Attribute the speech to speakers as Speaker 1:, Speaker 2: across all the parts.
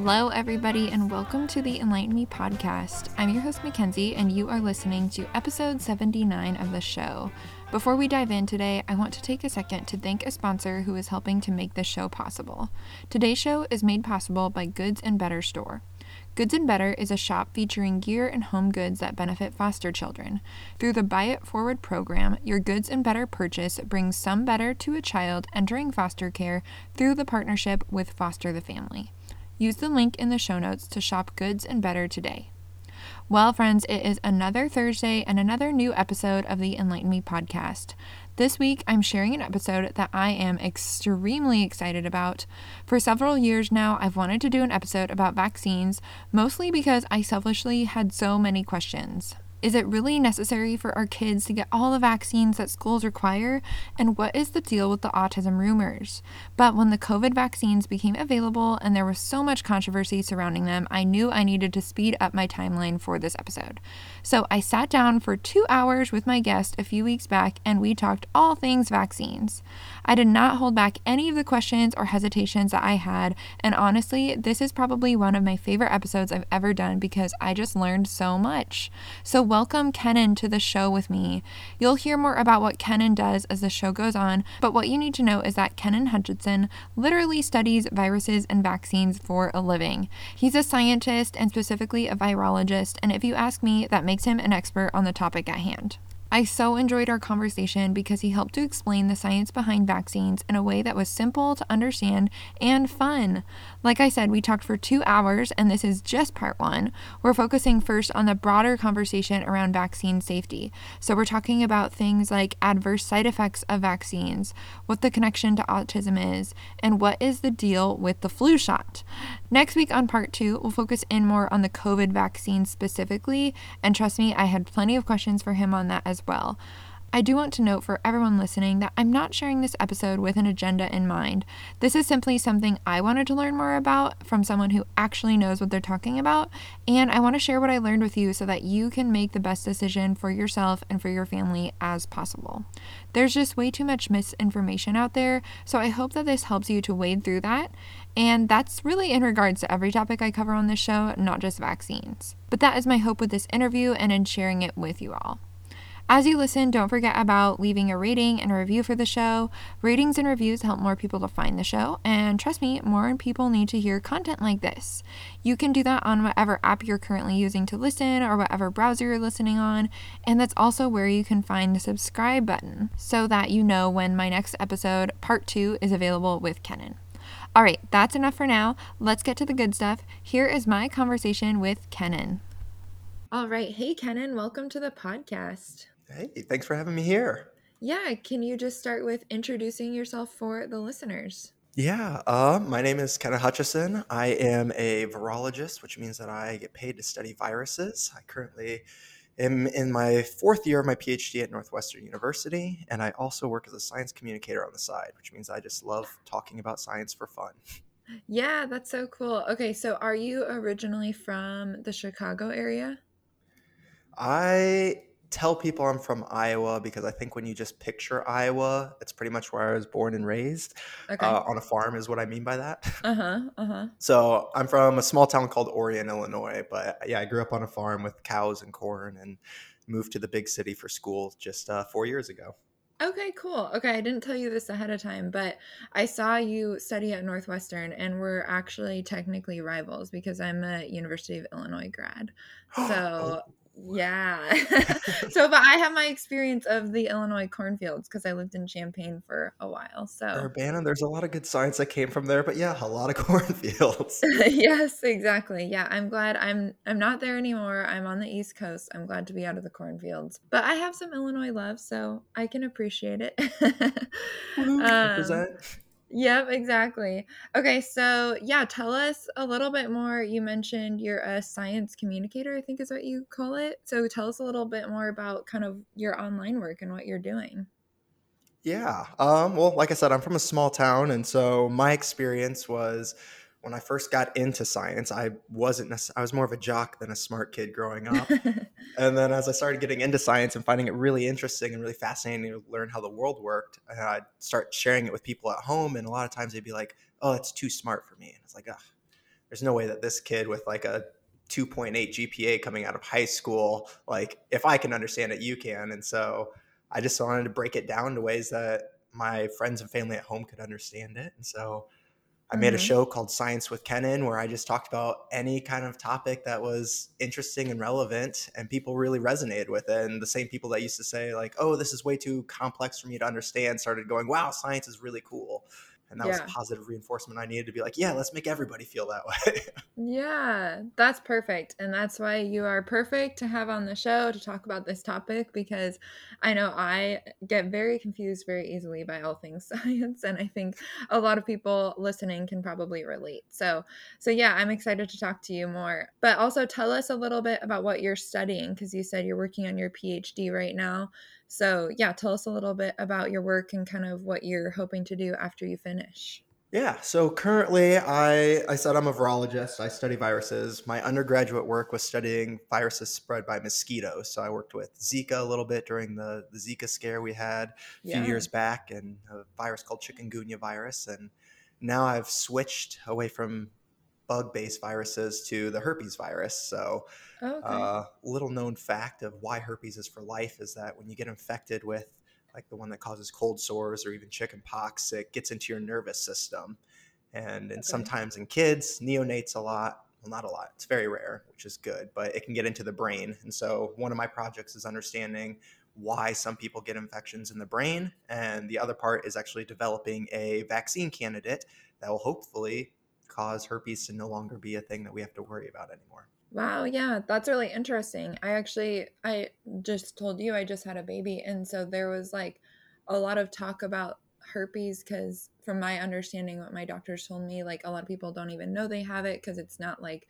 Speaker 1: Hello, everybody, and welcome to the Enlighten Me podcast. I'm your host, Mackenzie, and you are listening to episode 79 of the show. Before we dive in today, I want to take a second to thank a sponsor who is helping to make this show possible. Today's show is made possible by Goods and Better Store. Goods and Better is a shop featuring gear and home goods that benefit foster children. Through the Buy It Forward program, your Goods and Better purchase brings some better to a child entering foster care through the partnership with Foster the Family. Use the link in the show notes to shop Goods and Better today. Well, friends, it is another Thursday and another new episode of the Enlighten Me podcast. This week, I'm sharing an episode that I am extremely excited about. For several years now, I've wanted to do an episode about vaccines, mostly because I selfishly had so many questions. Is it really necessary for our kids to get all the vaccines that schools require? And what is the deal with the autism rumors? But when the COVID vaccines became available and there was so much controversy surrounding them, I knew I needed to speed up my timeline for this episode. So I sat down for two hours with my guest a few weeks back and we talked all things vaccines. I did not hold back any of the questions or hesitations that I had, and honestly, this is probably one of my favorite episodes I've ever done because I just learned so much. So, welcome Kennen to the show with me. You'll hear more about what Kennen does as the show goes on, but what you need to know is that Kennen Hutchison literally studies viruses and vaccines for a living. He's a scientist and specifically a virologist, and if you ask me, that makes him an expert on the topic at hand. I so enjoyed our conversation because he helped to explain the science behind vaccines in a way that was simple to understand and fun. Like I said, we talked for two hours, and this is just part one. We're focusing first on the broader conversation around vaccine safety. So, we're talking about things like adverse side effects of vaccines, what the connection to autism is, and what is the deal with the flu shot. Next week on part two, we'll focus in more on the COVID vaccine specifically, and trust me, I had plenty of questions for him on that as well. I do want to note for everyone listening that I'm not sharing this episode with an agenda in mind. This is simply something I wanted to learn more about from someone who actually knows what they're talking about, and I want to share what I learned with you so that you can make the best decision for yourself and for your family as possible. There's just way too much misinformation out there, so I hope that this helps you to wade through that. And that's really in regards to every topic I cover on this show, not just vaccines. But that is my hope with this interview and in sharing it with you all. As you listen, don't forget about leaving a rating and a review for the show. Ratings and reviews help more people to find the show, and trust me, more people need to hear content like this. You can do that on whatever app you're currently using to listen or whatever browser you're listening on, and that's also where you can find the subscribe button so that you know when my next episode, part two, is available with Kennen. All right, that's enough for now. Let's get to the good stuff. Here is my conversation with Kennen. All right. Hey, Kennen, welcome to the podcast.
Speaker 2: Hey, thanks for having me here.
Speaker 1: Yeah, can you just start with introducing yourself for the listeners?
Speaker 2: Yeah, uh, my name is Kennen Hutchison. I am a virologist, which means that I get paid to study viruses. I currently am in my fourth year of my PhD at Northwestern University, and I also work as a science communicator on the side, which means I just love talking about science for fun.
Speaker 1: Yeah, that's so cool. Okay, so are you originally from the Chicago area?
Speaker 2: I tell people I'm from Iowa because I think when you just picture Iowa, it's pretty much where I was born and raised. Okay. Uh, on a farm is what I mean by that. Uh huh. Uh huh. So I'm from a small town called Orion, Illinois. But yeah, I grew up on a farm with cows and corn and moved to the big city for school just uh, four years ago.
Speaker 1: Okay, cool. Okay, I didn't tell you this ahead of time, but I saw you study at Northwestern and we're actually technically rivals because I'm a University of Illinois grad. So oh, yeah. so, but I have my experience of the Illinois cornfields because I lived in Champaign for a while. So,
Speaker 2: Urbana, there's a lot of good science that came from there, but yeah, a lot of cornfields.
Speaker 1: yes, exactly. Yeah, I'm glad I'm I'm not there anymore. I'm on the East Coast. I'm glad to be out of the cornfields, but I have some Illinois love, so I can appreciate it. um, Yep, exactly. Okay, so yeah, tell us a little bit more. You mentioned you're a science communicator, I think is what you call it. So tell us a little bit more about kind of your online work and what you're doing.
Speaker 2: Yeah. Um, well, like I said, I'm from a small town, and so my experience was when I first got into science, I wasn't necess- I was more of a jock than a smart kid growing up. and then as I started getting into science and finding it really interesting and really fascinating to learn how the world worked, and I'd start sharing it with people at home. And a lot of times they'd be like, "Oh, it's too smart for me," and it's like, "Ugh, there's no way that this kid with like a 2.8 GPA coming out of high school, like if I can understand it, you can. And so I just wanted to break it down to ways that my friends and family at home could understand it. And so I made mm-hmm. a show called Science with Kennen where I just talked about any kind of topic that was interesting and relevant, and people really resonated with it. And the same people that used to say, like, oh, this is way too complex for me to understand, started going, wow, science is really cool and that yeah. was positive reinforcement. I needed to be like yeah let's make everybody feel that way.
Speaker 1: Yeah that's perfect and that's why you are perfect to have on the show to talk about this topic because i know i get very confused very easily by all things science and i think a lot of people listening can probably relate. So so yeah i'm excited to talk to you more. But also tell us a little bit about what you're studying because you said you're working on your phd right now so, yeah, tell us a little bit about your work and kind of what you're hoping to do after you finish.
Speaker 2: Yeah, so currently I, I said I'm a virologist. I study viruses. My undergraduate work was studying viruses spread by mosquitoes. So I worked with Zika a little bit during the, the Zika scare we had a yeah. few years back and a virus called chikungunya virus. And now I've switched away from bug based viruses to the herpes virus. So, okay. uh, little known fact of why herpes is for life is that when you get infected with like the one that causes cold sores or even chicken pox, it gets into your nervous system. And, and okay. sometimes in kids, neonates a lot, well, not a lot, it's very rare, which is good, but it can get into the brain. And so, one of my projects is understanding why some people get infections in the brain. And the other part is actually developing a vaccine candidate that will hopefully cause herpes to no longer be a thing that we have to worry about anymore.
Speaker 1: Wow, yeah, that's really interesting. I actually I just told you I just had a baby and so there was like a lot of talk about herpes cuz from my understanding what my doctors told me like a lot of people don't even know they have it cuz it's not like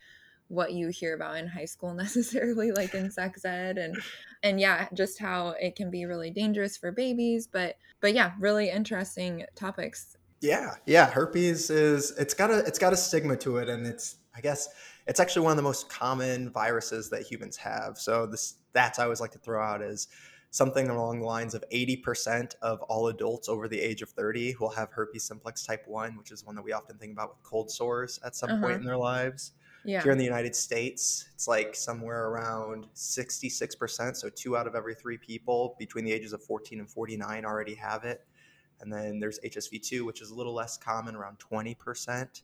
Speaker 1: what you hear about in high school necessarily like in sex ed and and yeah just how it can be really dangerous for babies but but yeah really interesting topics
Speaker 2: yeah, yeah. Herpes is it's got a it's got a stigma to it, and it's I guess it's actually one of the most common viruses that humans have. So the stats I always like to throw out is something along the lines of 80% of all adults over the age of 30 will have herpes simplex type 1 which is one that we often think about with cold sores at some uh-huh. point in their lives yeah. here in the united states it's like somewhere around 66% so two out of every three people between the ages of 14 and 49 already have it and then there's HSV2, which is a little less common, around 20%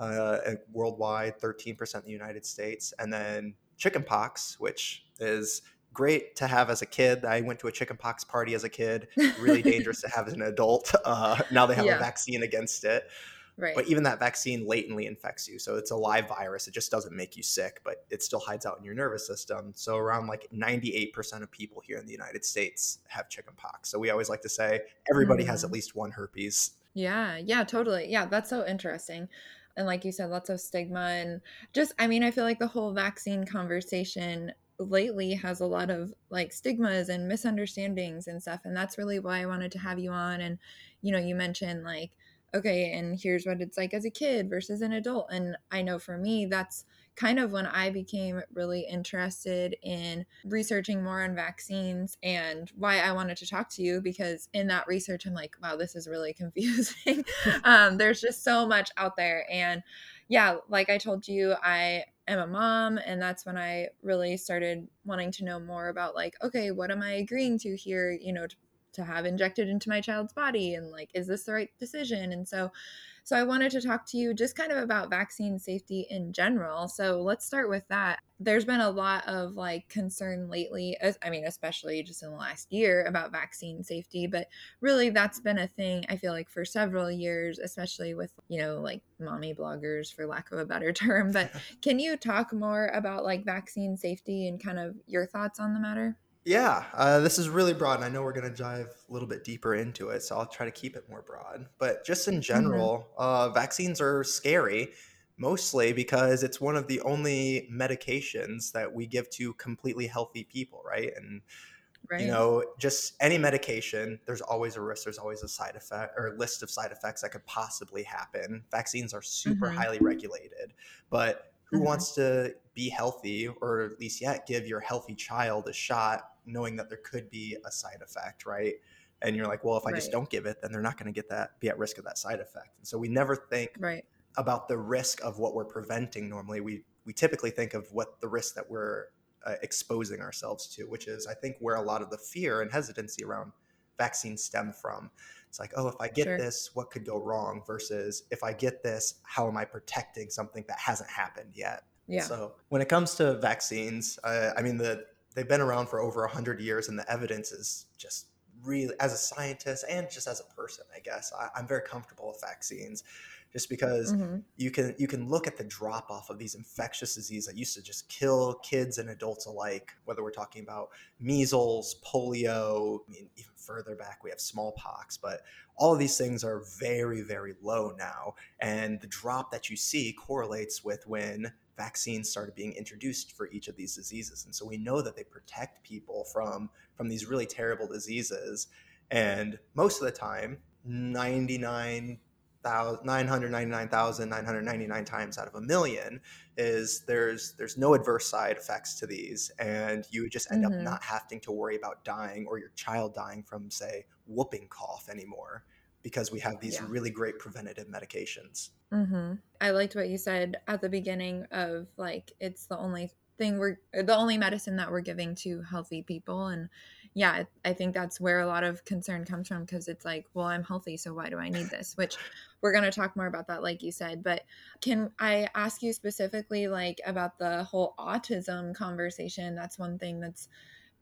Speaker 2: uh, worldwide, 13% in the United States. And then chickenpox, which is great to have as a kid. I went to a chickenpox party as a kid, really dangerous to have as an adult. Uh, now they have yeah. a vaccine against it. Right. But even that vaccine latently infects you. So it's a live virus. It just doesn't make you sick, but it still hides out in your nervous system. So around like 98% of people here in the United States have chickenpox. So we always like to say everybody mm-hmm. has at least one herpes.
Speaker 1: Yeah, yeah, totally. Yeah, that's so interesting. And like you said, lots of stigma and just, I mean, I feel like the whole vaccine conversation lately has a lot of like stigmas and misunderstandings and stuff. And that's really why I wanted to have you on. And, you know, you mentioned like, okay, and here's what it's like as a kid versus an adult. And I know for me, that's kind of when I became really interested in researching more on vaccines and why I wanted to talk to you because in that research, I'm like, wow, this is really confusing. um, there's just so much out there. And yeah, like I told you, I am a mom, and that's when I really started wanting to know more about, like, okay, what am I agreeing to here, you know, to to have injected into my child's body and like is this the right decision? And so so i wanted to talk to you just kind of about vaccine safety in general. So let's start with that. There's been a lot of like concern lately i mean especially just in the last year about vaccine safety but really that's been a thing i feel like for several years especially with you know like mommy bloggers for lack of a better term. But can you talk more about like vaccine safety and kind of your thoughts on the matter
Speaker 2: yeah, uh, this is really broad, and I know we're going to dive a little bit deeper into it, so I'll try to keep it more broad. But just in mm-hmm. general, mm-hmm. uh, vaccines are scary, mostly because it's one of the only medications that we give to completely healthy people, right? And right. you know, just any medication, there's always a risk. There's always a side effect or list of side effects that could possibly happen. Vaccines are super mm-hmm. highly regulated, but who mm-hmm. wants to be healthy or at least yet give your healthy child a shot knowing that there could be a side effect, right? And you're like, well, if I right. just don't give it, then they're not going to get that, be at risk of that side effect. And so we never think
Speaker 1: right.
Speaker 2: about the risk of what we're preventing normally, we we typically think of what the risk that we're uh, exposing ourselves to, which is I think where a lot of the fear and hesitancy around vaccines stem from. It's like, oh, if I get sure. this, what could go wrong? Versus if I get this, how am I protecting something that hasn't happened yet? Yeah. So when it comes to vaccines, uh, I mean, the they've been around for over 100 years and the evidence is just really as a scientist and just as a person i guess I, am very comfortable with vaccines just because mm-hmm. you can you can look at the drop off of these infectious diseases that used to just kill kids and adults alike whether we're talking about measles polio I mean, even further back we have smallpox but all of these things are very very low now and the drop that you see correlates with when vaccines started being introduced for each of these diseases. And so we know that they protect people from from these really terrible diseases. And most of the time 99 999,999 times out of a million is there's there's no adverse side effects to these. And you just end mm-hmm. up not having to worry about dying or your child dying from say whooping cough anymore because we have these yeah. really great preventative medications.
Speaker 1: Mm-hmm. I liked what you said at the beginning of like it's the only thing we're the only medicine that we're giving to healthy people and yeah i think that's where a lot of concern comes from because it's like well i'm healthy so why do i need this which we're going to talk more about that like you said but can i ask you specifically like about the whole autism conversation that's one thing that's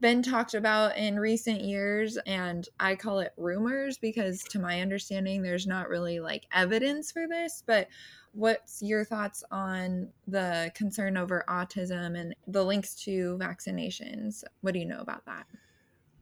Speaker 1: been talked about in recent years and i call it rumors because to my understanding there's not really like evidence for this but what's your thoughts on the concern over autism and the links to vaccinations what do you know about that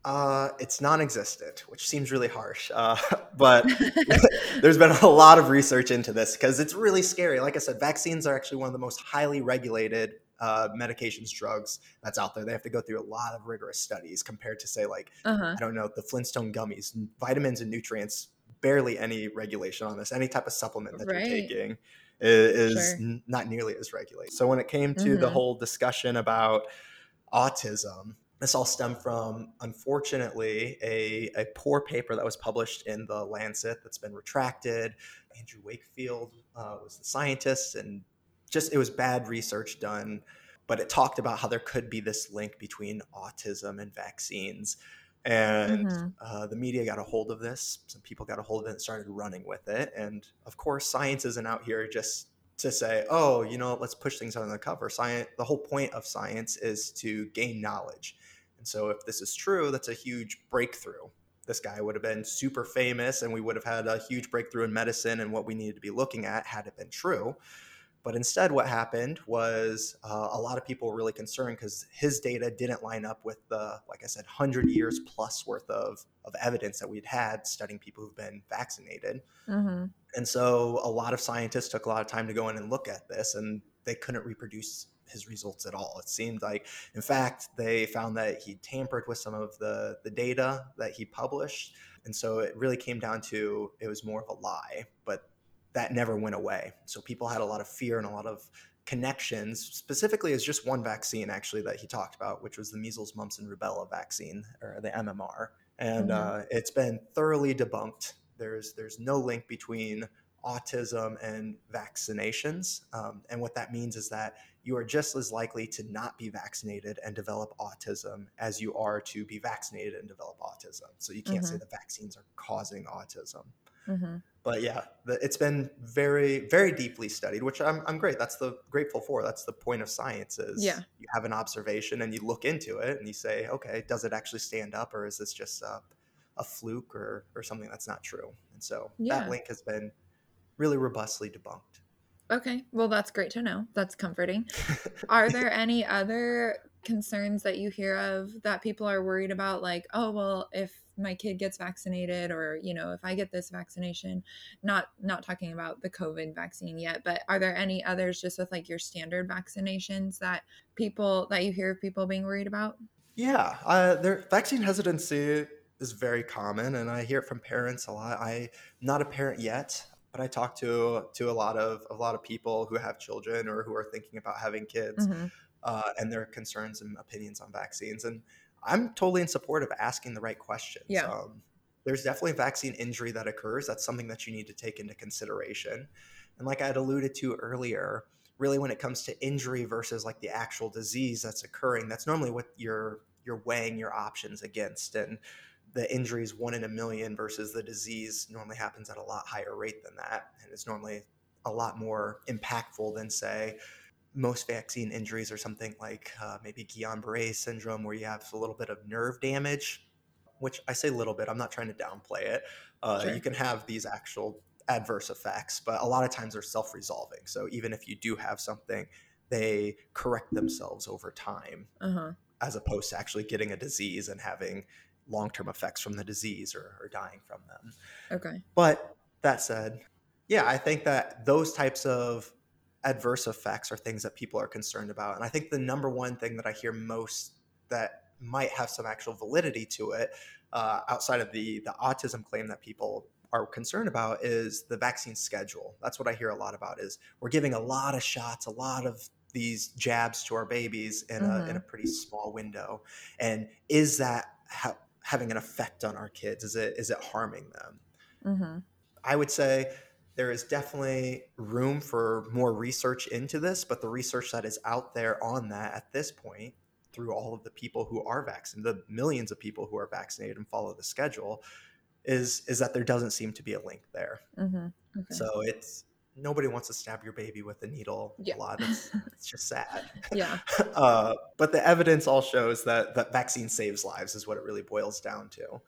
Speaker 2: uh, it's non-existent, which seems really harsh, uh, but there's been a lot of research into this because it's really scary. Like I said, vaccines are actually one of the most highly regulated uh, medications, drugs that's out there. They have to go through a lot of rigorous studies compared to say like uh-huh. I don't know the Flintstone gummies, vitamins and nutrients. Barely any regulation on this. Any type of supplement that right. you're taking is, sure. n- not nearly as regulated. So when it came to mm-hmm. the whole discussion about autism, this all stemmed from, unfortunately, a, a poor paper that was published in the Lancet that's been retracted. Andrew Wakefield uh, was the scientist, and just it was bad research done, but it talked about how there could be this link between autism and vaccines. And mm-hmm. uh, the media got a hold of this. Some people got a hold of it and started running with it. And of course, science isn't out here just to say, oh, you know, let's push things under the cover. Science. The whole point of science is to gain knowledge. And so, if this is true, that's a huge breakthrough. This guy would have been super famous, and we would have had a huge breakthrough in medicine and what we needed to be looking at had it been true. But instead, what happened was uh, a lot of people were really concerned because his data didn't line up with the, like I said, 100 years plus worth of, of evidence that we'd had studying people who've been vaccinated. Mm-hmm. And so a lot of scientists took a lot of time to go in and look at this, and they couldn't reproduce his results at all. It seemed like, in fact, they found that he tampered with some of the, the data that he published. And so it really came down to it was more of a lie. But that never went away. So people had a lot of fear and a lot of connections, specifically as just one vaccine actually that he talked about, which was the measles, mumps, and rubella vaccine or the MMR. And mm-hmm. uh, it's been thoroughly debunked. There's there's no link between autism and vaccinations. Um, and what that means is that you are just as likely to not be vaccinated and develop autism as you are to be vaccinated and develop autism. So you can't mm-hmm. say the vaccines are causing autism. Mm-hmm. But yeah, the, it's been very, very deeply studied, which I'm, I'm great. That's the grateful for. That's the point of science is yeah. you have an observation and you look into it and you say, okay, does it actually stand up or is this just a, a fluke or, or something that's not true? And so yeah. that link has been really robustly debunked.
Speaker 1: Okay. Well, that's great to know. That's comforting. Are there any other concerns that you hear of that people are worried about? Like, oh, well, if my kid gets vaccinated or you know if i get this vaccination not not talking about the covid vaccine yet but are there any others just with like your standard vaccinations that people that you hear of people being worried about
Speaker 2: yeah uh, their vaccine hesitancy is very common and i hear it from parents a lot i'm not a parent yet but i talk to to a lot of a lot of people who have children or who are thinking about having kids mm-hmm. Uh, and their concerns and opinions on vaccines and I'm totally in support of asking the right questions. Yeah. Um, there's definitely vaccine injury that occurs. That's something that you need to take into consideration. And like I had alluded to earlier, really when it comes to injury versus like the actual disease that's occurring, that's normally what you're you're weighing your options against. And the injury is one in a million versus the disease normally happens at a lot higher rate than that. And it's normally a lot more impactful than say most vaccine injuries are something like uh, maybe Guillain-Barré syndrome, where you have a little bit of nerve damage, which I say a little bit. I'm not trying to downplay it. Uh, sure. You can have these actual adverse effects, but a lot of times they're self-resolving. So even if you do have something, they correct themselves over time, uh-huh. as opposed to actually getting a disease and having long-term effects from the disease or, or dying from them.
Speaker 1: Okay.
Speaker 2: But that said, yeah, I think that those types of adverse effects are things that people are concerned about. And I think the number one thing that I hear most that might have some actual validity to it, uh, outside of the the autism claim that people are concerned about, is the vaccine schedule. That's what I hear a lot about. Is we're giving a lot of shots, a lot of these jabs to our babies in mm-hmm. a in a mm-hmm. pretty small window, and is that ha- having an effect on our kids? Is it is it harming them? Mm-hmm. I would say there is definitely room for more research into this, but the research that is out there on that at this point, through all of the people who are vaccinated, the millions of people who are vaccinated and follow the schedule, is is that there doesn't seem to be a link there. Mm-hmm. Okay. So it's nobody wants to stab your baby with a needle yeah. a lot. It's, it's just sad.
Speaker 1: Yeah.
Speaker 2: Uh, but the evidence all shows that that vaccine saves lives is what it really boils down to.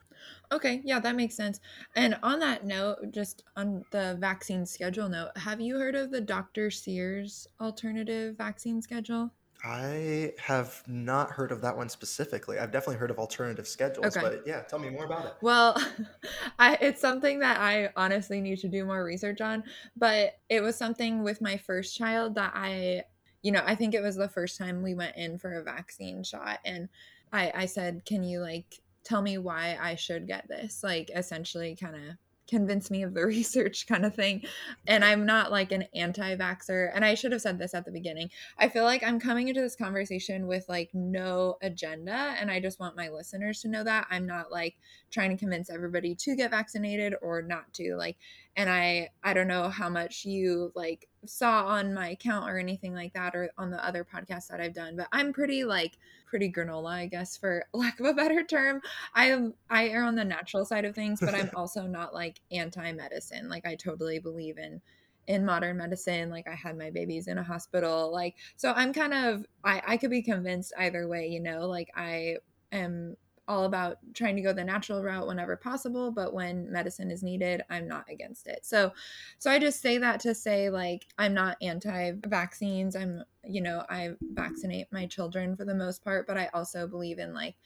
Speaker 1: Okay, yeah, that makes sense. And on that note, just on the vaccine schedule note, have you heard of the Dr. Sears alternative vaccine schedule?
Speaker 2: I have not heard of that one specifically. I've definitely heard of alternative schedules, okay. but yeah, tell me more about it.
Speaker 1: Well, I, it's something that I honestly need to do more research on, but it was something with my first child that I, you know, I think it was the first time we went in for a vaccine shot and I, I said, can you like tell me why I should get this. Like essentially kind of convince me of the research kind of thing. And I'm not like an anti vaxxer. And I should have said this at the beginning. I feel like I'm coming into this conversation with like no agenda. And I just want my listeners to know that I'm not like trying to convince everybody to get vaccinated or not to. Like, and I, I don't know how much you like saw on my account or anything like that or on the other podcasts that I've done, but I'm pretty like pretty granola, I guess for lack of a better term. I am I err on the natural side of things, but I'm also not like anti-medicine. Like I totally believe in in modern medicine like i had my babies in a hospital like so i'm kind of i i could be convinced either way you know like i am all about trying to go the natural route whenever possible but when medicine is needed i'm not against it. So so i just say that to say like i'm not anti vaccines i'm you know i vaccinate my children for the most part but i also believe in like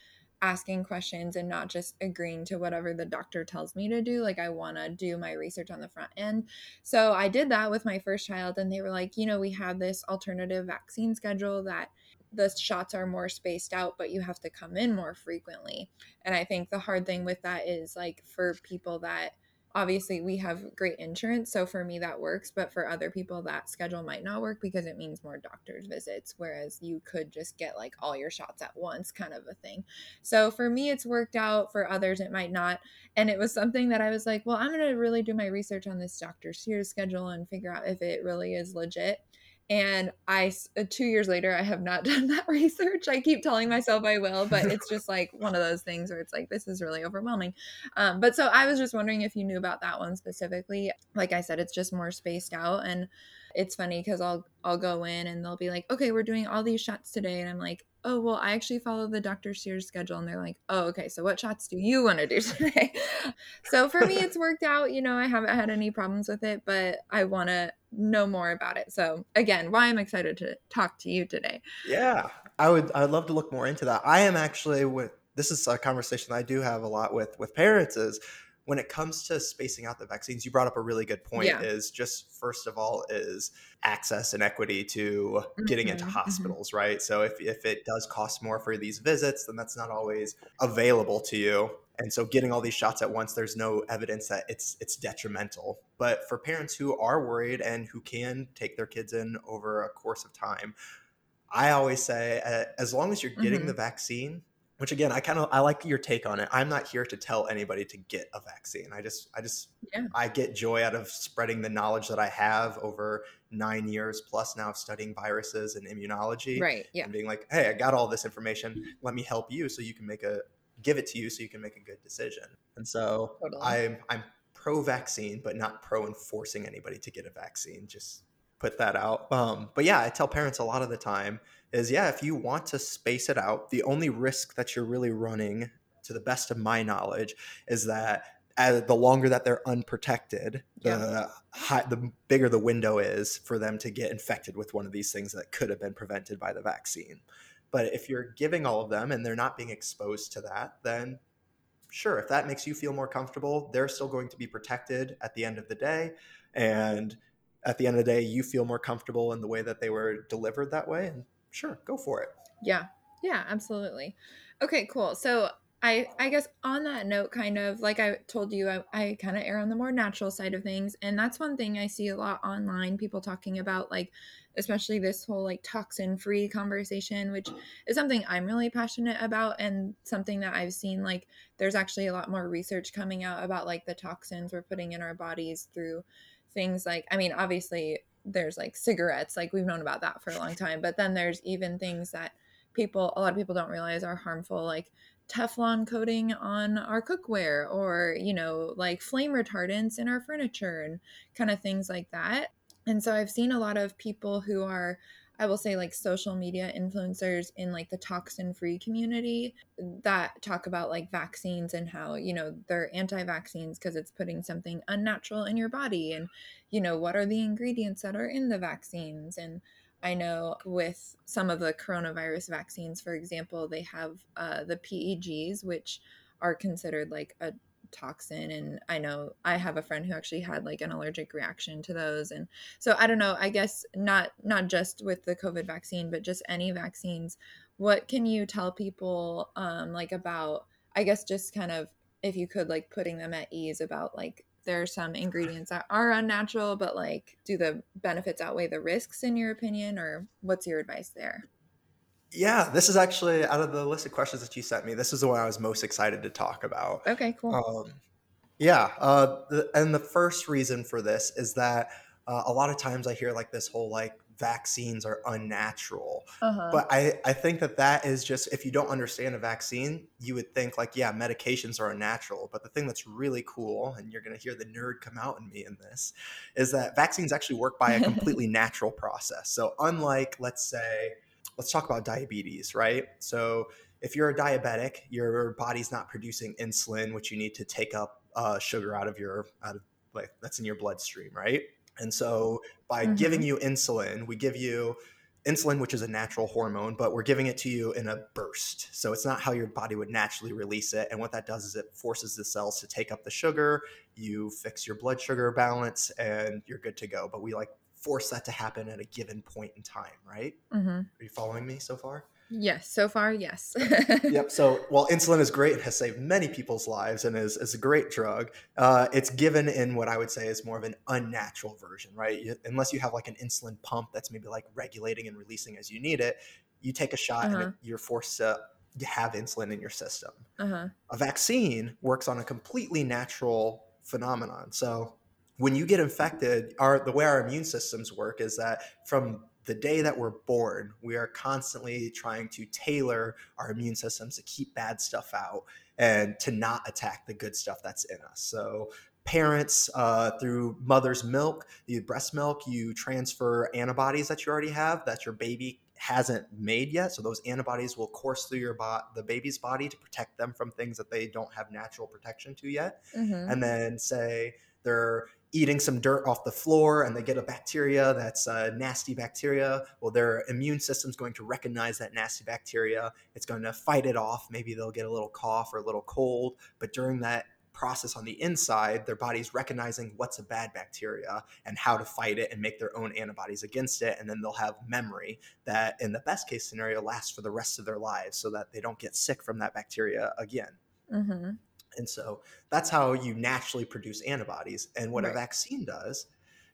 Speaker 1: asking questions and not just agreeing to whatever the doctor tells me to do. Like i want to do my research on the front end. So i did that with my first child and they were like you know we have this alternative vaccine schedule that the shots are more spaced out, but you have to come in more frequently. And I think the hard thing with that is like for people that obviously we have great insurance. So for me, that works. But for other people, that schedule might not work because it means more doctor's visits, whereas you could just get like all your shots at once, kind of a thing. So for me, it's worked out. For others, it might not. And it was something that I was like, well, I'm going to really do my research on this. Sears schedule and figure out if it really is legit and i uh, two years later i have not done that research. I keep telling myself i will but it's just like one of those things where it's like this is really overwhelming. Um, but so i was just wondering if you knew about that one specifically. Like i said it's just more spaced out and it's funny because i'll i'll go in and they'll be like okay we're doing all these shots today. And i'm like oh well i actually follow the dr sears schedule. And they're like oh okay so what shots do you want to do today? So for me it's worked out you know i haven't had any problems with it but i want to know more about it. So again why i'm excited to talk to you today.
Speaker 2: Yeah i would i'd love to look more into that. I am actually with this is a conversation i do have a lot with with parents is when it comes to spacing out the vaccines, you brought up a really good point. Yeah. Is just first of all is access and equity to getting mm-hmm, into mm-hmm. hospitals, mm-hmm. right? So if if it does cost more for these visits, then that's not always available to you. And so getting all these shots at once, there's no evidence that it's it's detrimental. But for parents who are worried and who can take their kids in over a course of time, I always say as long as you're getting mm-hmm. the vaccine, which again i kind of i like your take on it. I'm not here to tell anybody to get a vaccine. I just i just yeah. i get joy out of spreading the knowledge that i have over nine years plus now of studying viruses and immunology
Speaker 1: right yeah.
Speaker 2: and being like hey i got all this information. Let me help you so you can make a give it to you so you can make a good decision. And so totally. i'm i'm pro vaccine but not pro enforcing anybody to get a vaccine. Just put that out. Um, but yeah i tell parents a lot of the time is yeah, if you want to space it out, the only risk that you're really running, to the best of my knowledge, is that as the longer that they're unprotected, the yeah. high, the bigger the window is for them to get infected with one of these things that could have been prevented by the vaccine. But if you're giving all of them and they're not being exposed to that, then sure, if that makes you feel more comfortable, they're still going to be protected at the end of the day. And at the end of the day, you feel more comfortable in the way that they were delivered that way. And sure, go for it.
Speaker 1: Yeah. Yeah, absolutely. Okay, cool. So I I guess on that note, kind of like I told you, I, I kind of err on the more natural side of things. And that's one thing I see a lot online, people talking about like especially this whole like toxin free conversation, which is something I'm really passionate about and something that I've seen like there's actually a lot more research coming out about like the toxins we're putting in our bodies through things like I mean, obviously there's like cigarettes like we've known about that for a long time but then there's even things that people a lot of people don't realize are harmful like teflon coating on our cookware or you know like flame retardants in our furniture and kind of things like that. And so i've seen a lot of people who are I will say like social media influencers in like the toxin free community that talk about like vaccines and how, you know, they're anti vaccines because it's putting something unnatural in your body. And, you know, what are the ingredients that are in the vaccines? And I know with some of the coronavirus vaccines, for example, they have uh, the PEGs, which are considered like a toxin and i know i have a friend who actually had like an allergic reaction to those and so i don't know i guess not not just with the covid vaccine but just any vaccines. What can you tell people um like about i guess just kind of if you could like putting them at ease about like there are some ingredients that are unnatural but like do the benefits outweigh the risks in your opinion or what's your advice there
Speaker 2: yeah, this is actually out of the list of questions that you sent me. This is the one I was most excited to talk about.
Speaker 1: Okay, cool.
Speaker 2: Um, yeah, uh, the, and the first reason for this is that uh, a lot of times I hear like this whole like vaccines are unnatural, uh-huh. but I I think that that is just if you don't understand a vaccine, you would think like yeah, medications are unnatural. But the thing that's really cool, and you're gonna hear the nerd come out in me in this, is that vaccines actually work by a completely natural process. So unlike let's say let's talk about diabetes, right? So if you're a diabetic, your body's not producing insulin, which you need to take up uh, sugar out of your out of like that's in your bloodstream, right? And so by mm-hmm. giving you insulin, we give you insulin, which is a natural hormone, but we're giving it to you in a burst. So it's not how your body would naturally release it. And what that does is it forces the cells to take up the sugar. You fix your blood sugar balance, and you're good to go. But we like force that to happen at a given point in time, right? Mm-hmm. Are you following me so far?
Speaker 1: Yes, so far, yes.
Speaker 2: yep. So while insulin is great, it has saved many people's lives and is, is a great drug, uh, it's given in what I would say is more of an unnatural version, right? You, unless you have like an insulin pump that's maybe like regulating and releasing as you need it, you take a shot uh-huh. and you're forced to have insulin in your system. Uh-huh. A vaccine works on a completely natural phenomenon. So when you get infected, our the way our immune systems work is that from the day that we're born, we are constantly trying to tailor our immune systems to keep bad stuff out and to not attack the good stuff that's in us. So parents uh, through mother's milk, the breast milk, you transfer antibodies that you already have that your baby hasn't made yet. So those antibodies will course through your bo- the baby's body to protect them from things that they don't have natural protection to yet. Mm-hmm. And then say they're eating some dirt off the floor and they get a bacteria that's a nasty bacteria. Well their immune system's going to recognize that nasty bacteria. It's going to fight it off. Maybe they'll get a little cough or a little cold. But during that process on the inside their body's recognizing what's a bad bacteria and how to fight it and make their own antibodies against it. And then they'll have memory that in the best case scenario lasts for the rest of their lives so that they don't get sick from that bacteria again. Mm-hmm. And so that's how you naturally produce antibodies. And what right. a vaccine does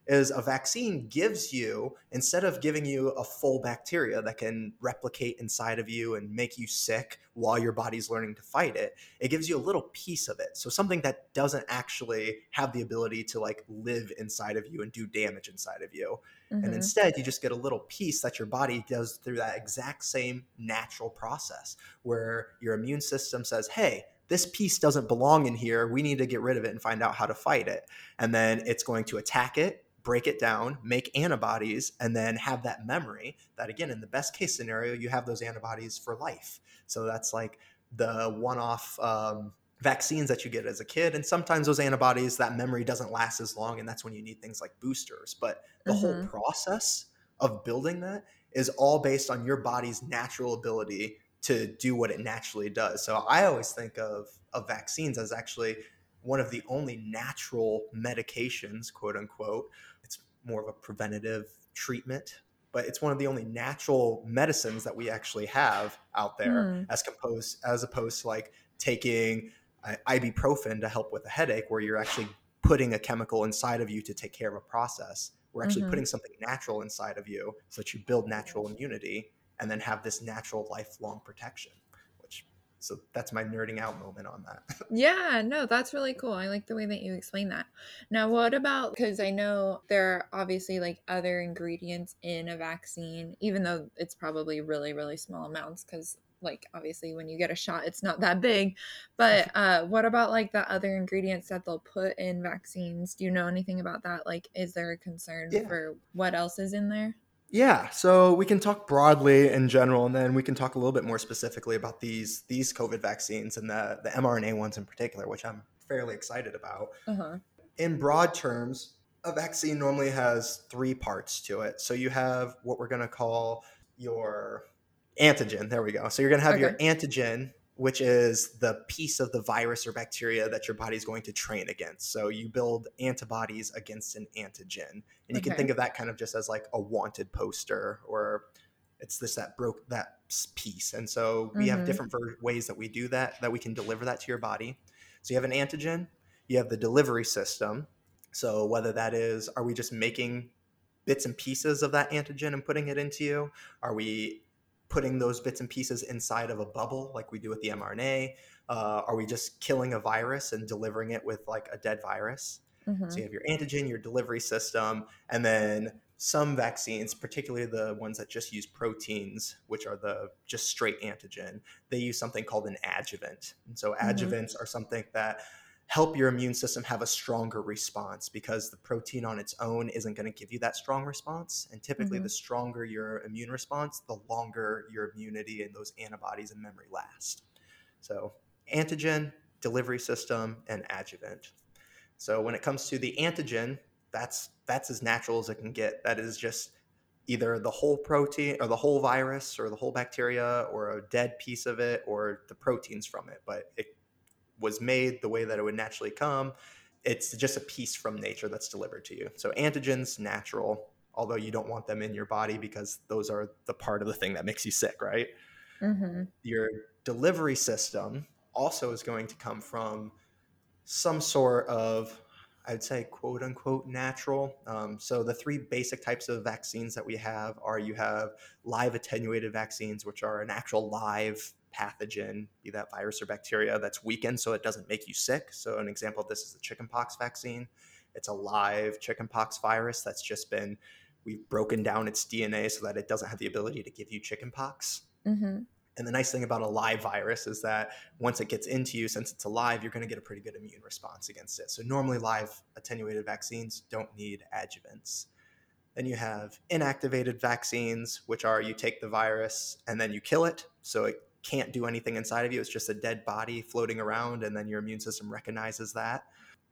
Speaker 2: is a vaccine gives you instead of giving you a full bacteria that can replicate inside of you and make you sick while your body's learning to fight it it gives you a little piece of it so something that doesn't actually have the ability to like live inside of you and do damage inside of you mm-hmm. and instead you just get a little piece that your body does through that exact same natural process where your immune system says hey this piece doesn't belong in here. We need to get rid of it and find out how to fight it. And then it's going to attack it break it down, make antibodies, and then have that memory that, again, in the best case scenario, you have those antibodies for life. So that's like the one off um, vaccines that you get as a kid. And sometimes those antibodies, that memory doesn't last as long. And that's when you need things like boosters. But the mm-hmm. whole process of building that is all based on your body's natural ability to do what it naturally does. So I always think of, of vaccines as actually one of the only natural medications, quote unquote, It's more of a preventative treatment but it's one of the only natural medicines that we actually have out there mm. as composed as opposed to like taking uh, ibuprofen to help with a headache where you're actually putting a chemical inside of you to take care of a process we're actually mm-hmm. putting something natural inside of you so that you build natural immunity and then have this natural lifelong protection which so that's my nerding out moment on that.
Speaker 1: yeah, no, that's really cool. I like the way that you explain that. Now, what about because I know there are obviously like other ingredients in a vaccine, even though it's probably really, really small amounts because like obviously when you get a shot it's not that big but uh what about like the other ingredients that they'll put in vaccines do you know anything about that like is there a concern yeah. for what else is in there
Speaker 2: yeah, so we can talk broadly in general, and then we can talk a little bit more specifically about these these COVID vaccines and the the mRNA ones in particular, which I'm fairly excited about. Uh-huh. In broad terms, a vaccine normally has three parts to it. So you have what we're going to call your antigen. There we go. So you're going to have okay. your antigen, which is the piece of the virus or bacteria that your body's going to train against. So you build antibodies against an antigen. And you okay. can think of that kind of just as like a wanted poster or it's this that broke that piece. And so we mm-hmm. have different ver- ways that we do that, that we can deliver that to your body. So you have an antigen, you have the delivery system. So whether that is, are we just making bits and pieces of that antigen and putting it into you? Are we putting those bits and pieces inside of a bubble like we do with the mRNA? Uh, are we just killing a virus and delivering it with like a dead virus? Mm-hmm. So you have your antigen, your delivery system, and then some vaccines, particularly the ones that just use proteins, which are the just straight antigen, they use something called an adjuvant. And so mm-hmm. adjuvants mm-hmm. are something that help your immune system have a stronger response because the protein on its own isn't going to give you that strong response. And typically, mm-hmm. the stronger your immune response, the longer your immunity and those antibodies and memory last. So, antigen, delivery system, and adjuvant. So, when it comes to the antigen, that's that's as natural as it can get. That is just either the whole protein or the whole virus or the whole bacteria or a dead piece of it or the proteins from it, but it was made the way that it would naturally come. It's just a piece from nature that's delivered to you. So antigens, natural, although you don't want them in your body because those are the part of the thing that makes you sick, right? Mm-hmm. Your delivery system also is going to come from some sort of, I'd say, quote unquote, natural. Um, so the three basic types of vaccines that we have are you have live attenuated vaccines, which are an actual live pathogen, be that virus or bacteria, that's weakened so it doesn't make you sick. So, an example of this is the chickenpox vaccine. It's a live chickenpox virus that's just been, we've broken down its DNA so that it doesn't have the ability to give you chickenpox. Mm-hmm. And the nice thing about a live virus is that once it gets into you, since it's alive, you're going to get a pretty good immune response against it. So, normally, live attenuated vaccines don't need adjuvants. Then you have inactivated vaccines, which are you take the virus and then you kill it. So it can't do anything inside of you. It's just a dead body floating around, and then your immune system recognizes that.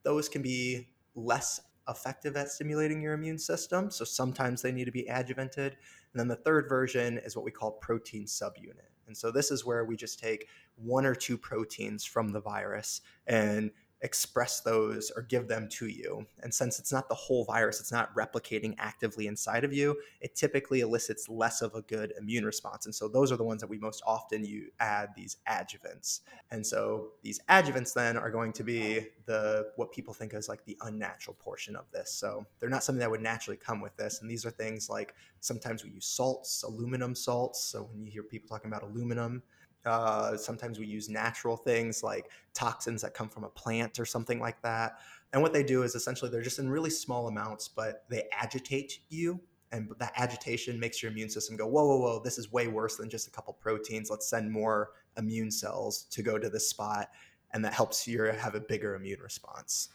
Speaker 2: Those can be less effective at stimulating your immune system. So sometimes they need to be adjuvanted. And then the third version is what we call protein subunit. And so this is where we just take one or two proteins from the virus and express those or give them to you. And since it's not the whole virus, it's not replicating actively inside of you, it typically elicits less of a good immune response. And so those are the ones that we most often you add these adjuvants. And so these adjuvants then are going to be the what people think is like the unnatural portion of this. So they're not something that would naturally come with this. And these are things like sometimes we use salts, aluminum salts. So when you hear people talking about aluminum, uh, sometimes we use natural things like toxins that come from a plant or something like that. And what they do is essentially they're just in really small amounts, but they agitate you. And that agitation makes your immune system go, whoa, whoa, whoa, this is way worse than just a couple proteins. Let's send more immune cells to go to this spot. And that helps you have a bigger immune response.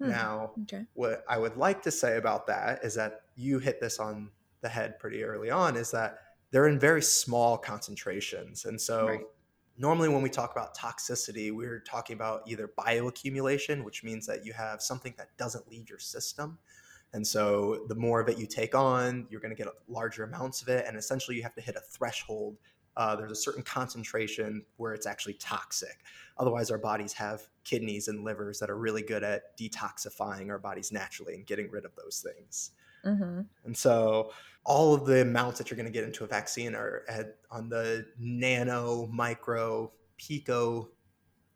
Speaker 2: Hmm. Now, okay. what I would like to say about that is that you hit this on the head pretty early on is that they're in very small concentrations. And so right. normally when we talk about toxicity, we're talking about either bioaccumulation, which means that you have something that doesn't leave your system. And so the more of it you take on, you're going to get larger amounts of it. And essentially, you have to hit a threshold. Uh, there's a certain concentration where it's actually toxic. Otherwise, our bodies have kidneys and livers that are really good at detoxifying our bodies naturally and getting rid of those things. Mm-hmm. And so all of the amounts that you're going to get into a vaccine are at, on the nano, micro, pico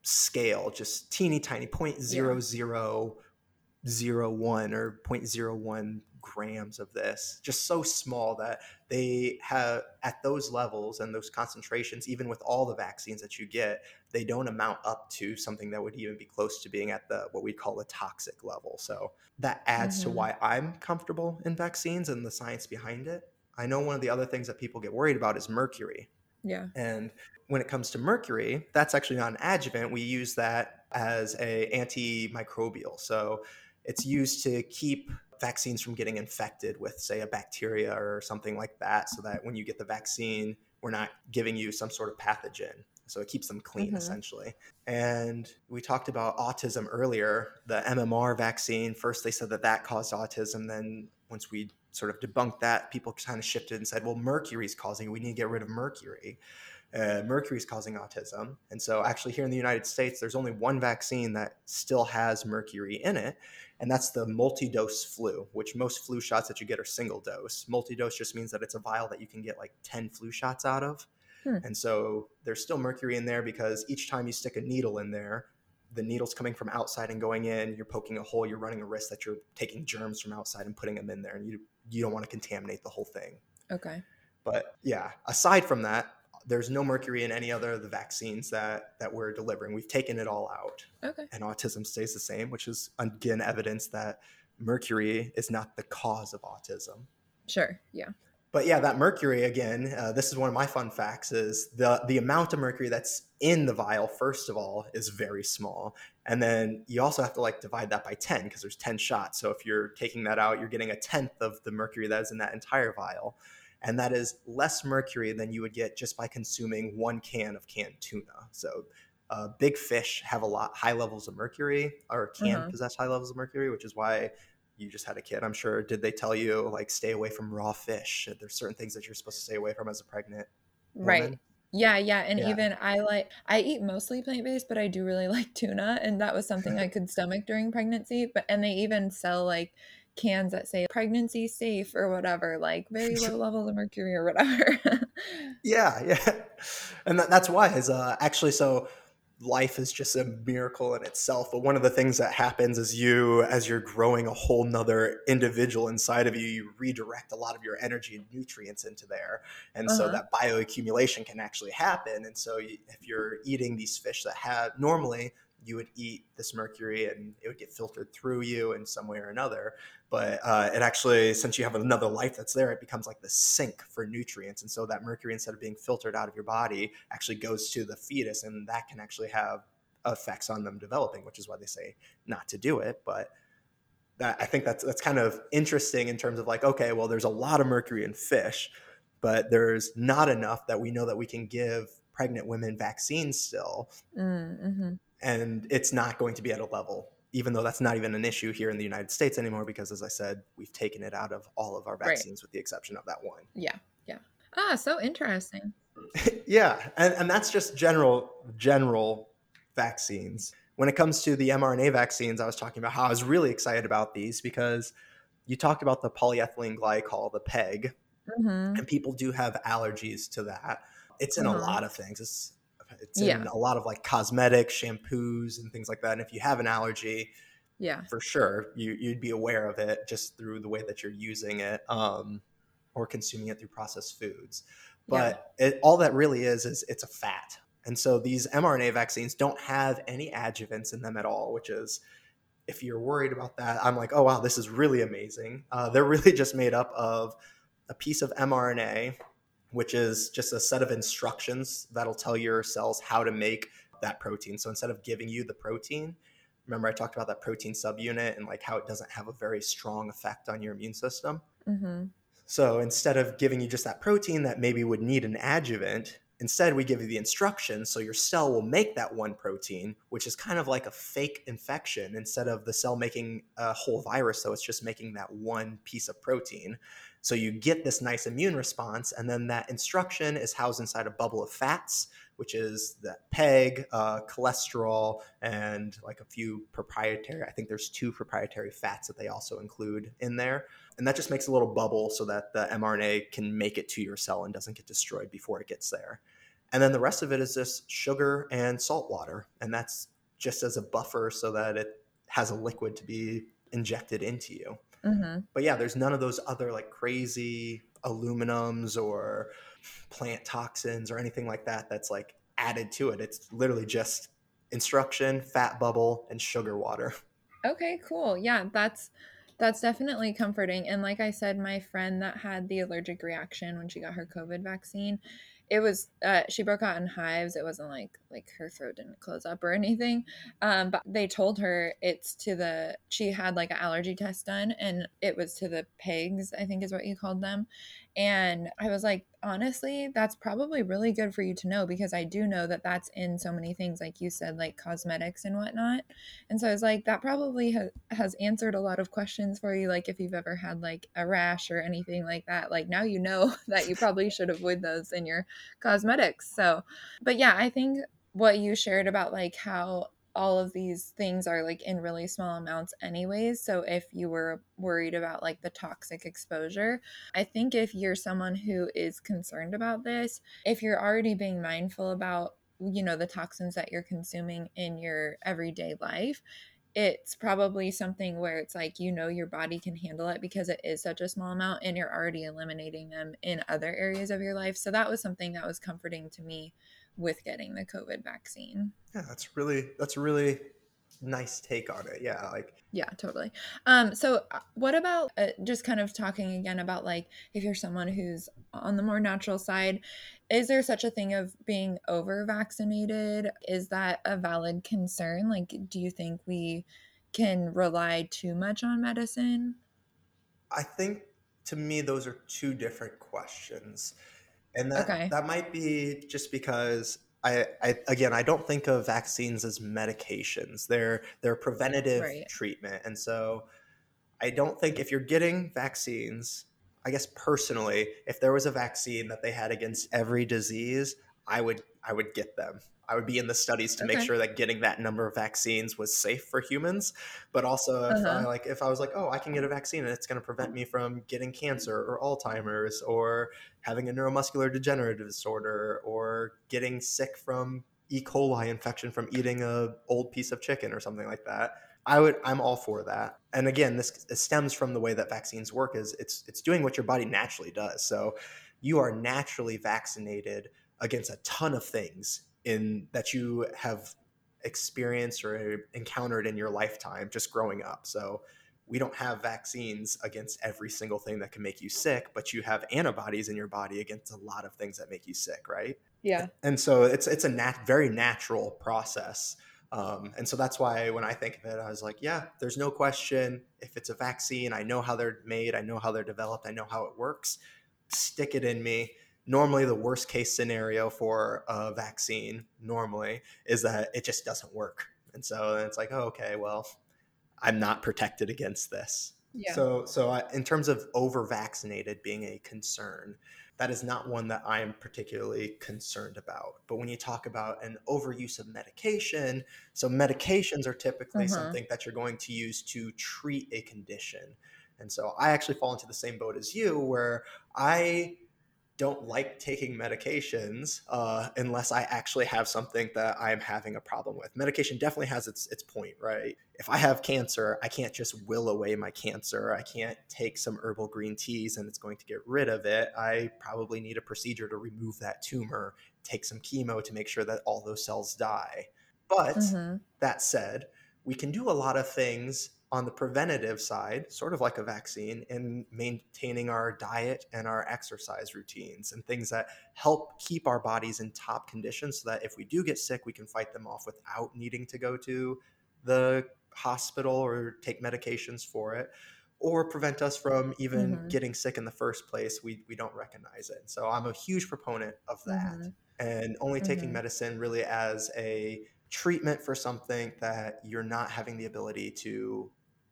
Speaker 2: scale, just teeny tiny, 0.0001 yeah. or 0.01 grams of this, just so small that they have at those levels and those concentrations, even with all the vaccines that you get, they don't amount up to something that would even be close to being at the what we call a toxic level. So that adds mm-hmm. to why I'm comfortable in vaccines and the science behind it. I know one of the other things that people get worried about is mercury.
Speaker 1: Yeah.
Speaker 2: And when it comes to mercury, that's actually not an adjuvant. We use that as a antimicrobial. So it's used to keep vaccines from getting infected with, say, a bacteria or something like that, so that when you get the vaccine, we're not giving you some sort of pathogen. So it keeps them clean mm-hmm. essentially. And we talked about autism earlier. The MMR vaccine, first they said that that caused autism. Then once we sort of debunked that, people kind of shifted and said, well, mercury is causing it. We need to get rid of mercury. Uh, mercury is causing autism. And so, actually, here in the United States, there's only one vaccine that still has mercury in it, and that's the multi dose flu, which most flu shots that you get are single dose. Multi dose just means that it's a vial that you can get like 10 flu shots out of. Hmm. And so, there's still mercury in there because each time you stick a needle in there, the needle's coming from outside and going in, you're poking a hole, you're running a risk that you're taking germs from outside and putting them in there, and you, you don't want to contaminate the whole thing.
Speaker 1: Okay.
Speaker 2: But yeah, aside from that, there's no mercury in any other of the vaccines that that we're delivering. We've taken it all out.
Speaker 1: Okay.
Speaker 2: And autism stays the same, which is again evidence that mercury is not the cause of autism.
Speaker 1: Sure. Yeah.
Speaker 2: But yeah, that mercury again. Uh, this is one of my fun facts: is the the amount of mercury that's in the vial. First of all, is very small, and then you also have to like divide that by ten because there's ten shots. So if you're taking that out, you're getting a tenth of the mercury that is in that entire vial and that is less mercury than you would get just by consuming one can of canned tuna. So uh, big fish have a lot high levels of mercury or can uh-huh. possess high levels of mercury, which is why you just had a kid. I'm sure. Did they tell you like stay away from raw fish? There's certain things that you're supposed to stay away from as a pregnant woman.
Speaker 1: Right. Yeah, yeah, and yeah. even I like I eat mostly plant based, but I do really like tuna, and that was something I could stomach during pregnancy. But and they even sell like cans that say pregnancy safe or whatever, like very low levels of mercury or whatever.
Speaker 2: yeah, yeah. And that, that's why is uh, actually so life is just a miracle in itself. But one of the things that happens is you, as you're growing a whole nother individual inside of you, you redirect a lot of your energy and nutrients into there. And uh-huh. so that bioaccumulation can actually happen. And so if you're eating these fish that have normally you would eat this mercury and it would get filtered through you in some way or another. But uh, it actually, since you have another life that's there, it becomes like the sink for nutrients. And so that mercury, instead of being filtered out of your body, actually goes to the fetus, and that can actually have effects on them developing, which is why they say not to do it. But that, I think that's that's kind of interesting in terms of like, okay, well, there's a lot of mercury in fish, but there's not enough that we know that we can give pregnant women vaccines still. Mm, mm-hmm and it's not going to be at a level even though that's not even an issue here in the United States anymore because as I said, we've taken it out of all of our vaccines right. with the exception of that one.
Speaker 1: Yeah. Yeah. Ah, so interesting.
Speaker 2: yeah. And, and that's just general general vaccines. when it comes to the mRNA vaccines, I was talking about how I was really excited about these because you talked about the polyethylene glycol, the PEG, mm-hmm. and people do have allergies to that. It's in mm-hmm. a lot of things. It's it's yeah. in a lot of like cosmetics, shampoos, and things like that. And if you have an allergy,
Speaker 1: yeah,
Speaker 2: for sure, you you'd be aware of it just through the way that you're using it, um, or consuming it through processed foods. But yeah. it, all that really is is it's a fat. And so these mRNA vaccines don't have any adjuvants in them at all, which is if you're worried about that, I'm like, oh wow, this is really amazing. Uh, they're really just made up of a piece of mRNA which is just a set of instructions that'll tell your cells how to make that protein. So instead of giving you the protein, remember I talked about that protein subunit and like how it doesn't have a very strong effect on your immune system. Mm-hmm. So instead of giving you just that protein that maybe would need an adjuvant, instead we give you the instructions so your cell will make that one protein, which is kind of like a fake infection instead of the cell making a whole virus. So it's just making that one piece of protein. So you get this nice immune response, and then that instruction is housed inside a bubble of fats, which is the PEG, uh, cholesterol, and like a few proprietary. I think there's two proprietary fats that they also include in there, and that just makes a little bubble so that the mRNA can make it to your cell and doesn't get destroyed before it gets there. And then the rest of it is just sugar and salt water, and that's just as a buffer so that it has a liquid to be injected into you. Mm-hmm. But yeah, there's none of those other like crazy aluminums or plant toxins or anything like that that's like added to it. It's literally just instruction, fat bubble, and sugar water.
Speaker 1: Okay, cool. Yeah, that's that's definitely comforting. And like I said, my friend that had the allergic reaction when she got her COVID vaccine, it was uh, she broke out in hives. It wasn't like like her throat didn't close up or anything. Um, but they told her it's to the she had like an allergy test done and it was to the pigs i think is what you called them and I was like, honestly, that's probably really good for you to know because I do know that that's in so many things, like you said, like cosmetics and whatnot. And so I was like, that probably ha- has answered a lot of questions for you. Like if you've ever had like a rash or anything like that, like now you know that you probably should avoid those in your cosmetics. So, but yeah, I think what you shared about like how all of these things are like in really small amounts anyways so if you were worried about like the toxic exposure i think if you're someone who is concerned about this if you're already being mindful about you know the toxins that you're consuming in your everyday life it's probably something where it's like you know your body can handle it because it is such a small amount and you're already eliminating them in other areas of your life so that was something that was comforting to me with getting the COVID vaccine.
Speaker 2: Yeah, that's really that's a really nice take on it. Yeah, like
Speaker 1: yeah, totally. Um, so uh, what about uh, just kind of talking again about like if you're someone who's on the more natural side, is there such a thing of being over vaccinated? Is that a valid concern? Like, do you think we can rely too much on medicine?
Speaker 2: I think to me those are two different questions. And that okay. that might be just because I, I again I don't think of vaccines as medications. They're they're preventative right. treatment. And so I don't think if you're getting vaccines, I guess personally, if there was a vaccine that they had against every disease, I would I would get them. I would be in the studies to okay. make sure that getting that number of vaccines was safe for humans. But also, if uh-huh. I, like if I was like, oh, I can get a vaccine and it's going to prevent me from getting cancer or Alzheimer's or having a neuromuscular degenerative disorder or getting sick from E. coli infection from eating a old piece of chicken or something like that. I would I'm all for that. And again, this stems from the way that vaccines work is it's it's doing what your body naturally does. So you are naturally vaccinated against a ton of things in that you have experienced or encountered in your lifetime just growing up. So we don't have vaccines against every single thing that can make you sick, but you have antibodies in your body against a lot of things that make you sick, right?
Speaker 1: Yeah.
Speaker 2: And so it's it's a nat- very natural process. Um, and so that's why when I think of it, I was like, yeah, there's no question. If it's a vaccine, I know how they're made, I know how they're developed, I know how it works. Stick it in me normally the worst case scenario for a vaccine normally is that it just doesn't work and so it's like oh, okay well i'm not protected against this yeah. so so I, in terms of over vaccinated being a concern that is not one that I am particularly concerned about. But when you talk about an overuse of medication, so medications are typically mm-hmm. something that you're going to use to treat a condition. And so I actually fall into the same boat as you, where I don't like taking medications uh, unless I actually have something that I'm having a problem with. Medication definitely has its its point, right? If I have cancer, I can't just will away my cancer. I can't take some herbal green teas and it's going to get rid of it. I probably need a procedure to remove that tumor, take some chemo to make sure that all those cells die. But mm-hmm. that said, we can do a lot of things on the preventative side, sort of like a vaccine, in maintaining our diet and our exercise routines and things that help keep our bodies in top condition so that if we do get sick, we can fight them off without needing to go to the hospital or take medications for it or prevent us from even mm-hmm. getting sick in the first place. We, we don't recognize it. So I'm a huge proponent of that. Mm-hmm. And only taking mm-hmm. medicine really as a treatment for something that you're not having the ability to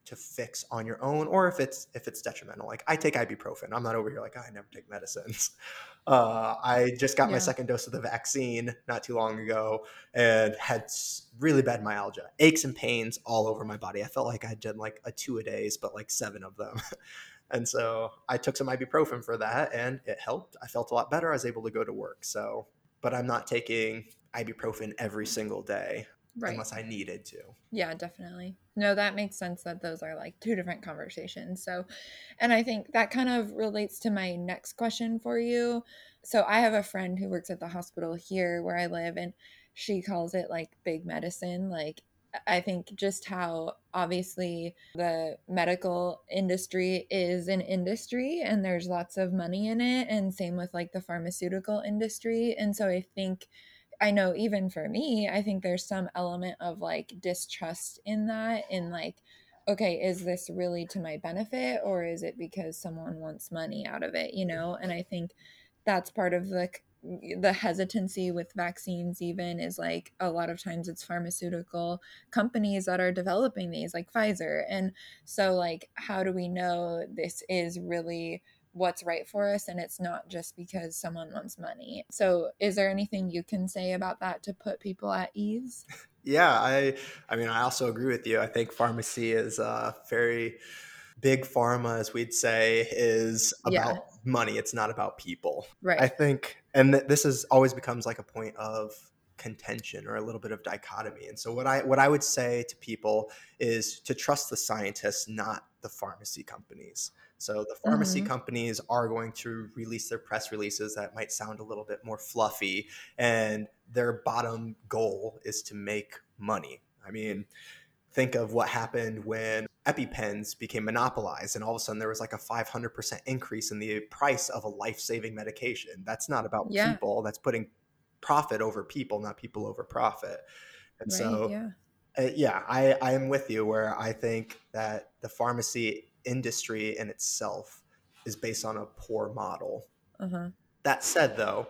Speaker 2: to fix on your own or if it's if it's detrimental. Like i take ibuprofen. I'm not over here like oh, i never take medicines. Uh, i just got yeah. my second dose of the vaccine not too long ago and had really bad myalgia. Aches and pains all over my body. I felt like i had done like a two a days but like seven of them. And so i took some ibuprofen for that and it helped. I felt a lot better. I was able to go to work. So but i'm not taking ibuprofen every single day right. unless I needed to.
Speaker 1: Yeah, definitely. No, that makes sense that those are like two different conversations. So, and I think that kind of relates to my next question for you. So, I have a friend who works at the hospital here where I live, and she calls it like big medicine. Like, I think just how obviously the medical industry is an industry and there's lots of money in it, and same with like the pharmaceutical industry. And so, I think I know even for me, I think there's some element of like distrust in that, in like, okay, is this really to my benefit or is it because someone wants money out of it, you know? And I think that's part of the the hesitancy with vaccines even is like a lot of times it's pharmaceutical companies that are developing these like Pfizer and so like how do we know this is really what's right for us and it's not just because someone wants money. So is there anything you can say about that to put people at ease?
Speaker 2: Yeah, I I mean I also agree with you. I think pharmacy is uh very big pharma as we'd say is about yeah. money. It's not about people.
Speaker 1: Right.
Speaker 2: I think and th- this is always becomes like a point of contention or a little bit of dichotomy. And so what I what I would say to people is to trust the scientists, not the pharmacy companies. So the pharmacy mm-hmm. companies are going to release their press releases that might sound a little bit more fluffy, and their bottom goal is to make money. I mean, think of what happened when EpiPens became monopolized, and all of a sudden there was like a 500% increase in the price of a life saving medication. That's not about yeah. people, that's putting profit over people, not people over profit. And right, so, yeah. Uh, yeah, I, I am with you where I think that the pharmacy industry in itself is based on a poor model. Uh-huh. That said, though,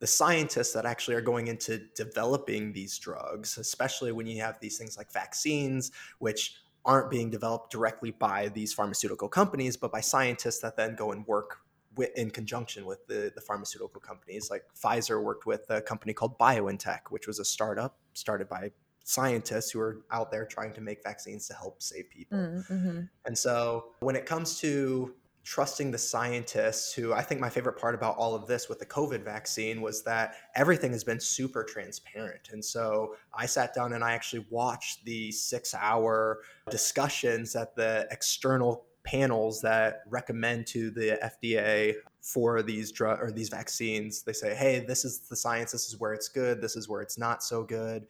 Speaker 2: the scientists that actually are going into developing these drugs, especially when you have these things like vaccines, which aren't being developed directly by these pharmaceutical companies, but by scientists that then go and work with, in conjunction with the, the pharmaceutical companies. Like Pfizer worked with a company called BioNTech, which was a startup started by scientists who are out there trying to make vaccines to help save people. Mm, mm-hmm. And so when it comes to trusting the scientists who I think my favorite part about all of this with the COVID vaccine was that everything has been super transparent. And so I sat down and I actually watched the six hour discussions at the external panels that recommend to the FDA for these drug or these vaccines. They say, hey, this is the science, this is where it's good, this is where it's not so good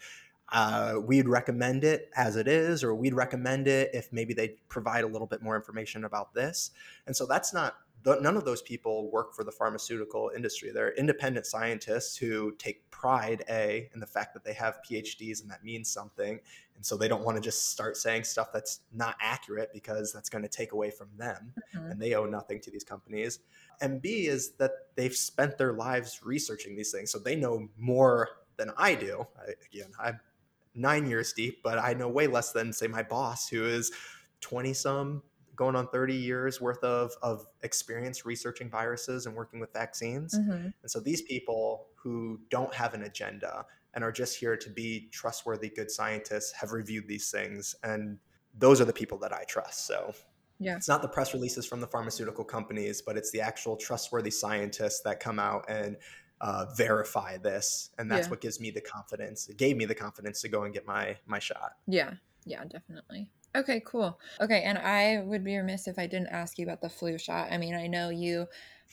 Speaker 2: uh, we'd recommend it as it is, or we'd recommend it if maybe they provide a little bit more information about this. And so that's not, none of those people work for the pharmaceutical industry. They're independent scientists who take pride, A, in the fact that they have PhDs and that means something. And so they don't want to just start saying stuff that's not accurate because that's going to take away from them mm-hmm. and they owe nothing to these companies. And B is that they've spent their lives researching these things. So they know more than I do. I, again, I'm nine years deep, but I know way less than say my boss, who is twenty some, going on 30 years worth of, of experience researching viruses and working with vaccines. Mm-hmm. And so these people who don't have an agenda and are just here to be trustworthy, good scientists have reviewed these things. And those are the people that I trust. So yeah. It's not the press releases from the pharmaceutical companies, but it's the actual trustworthy scientists that come out and uh, verify this, and that's yeah. what gives me the confidence. It gave me the confidence to go and get my my shot.
Speaker 1: Yeah, yeah, definitely. Okay, cool. Okay, and I would be remiss if I didn't ask you about the flu shot. I mean, I know you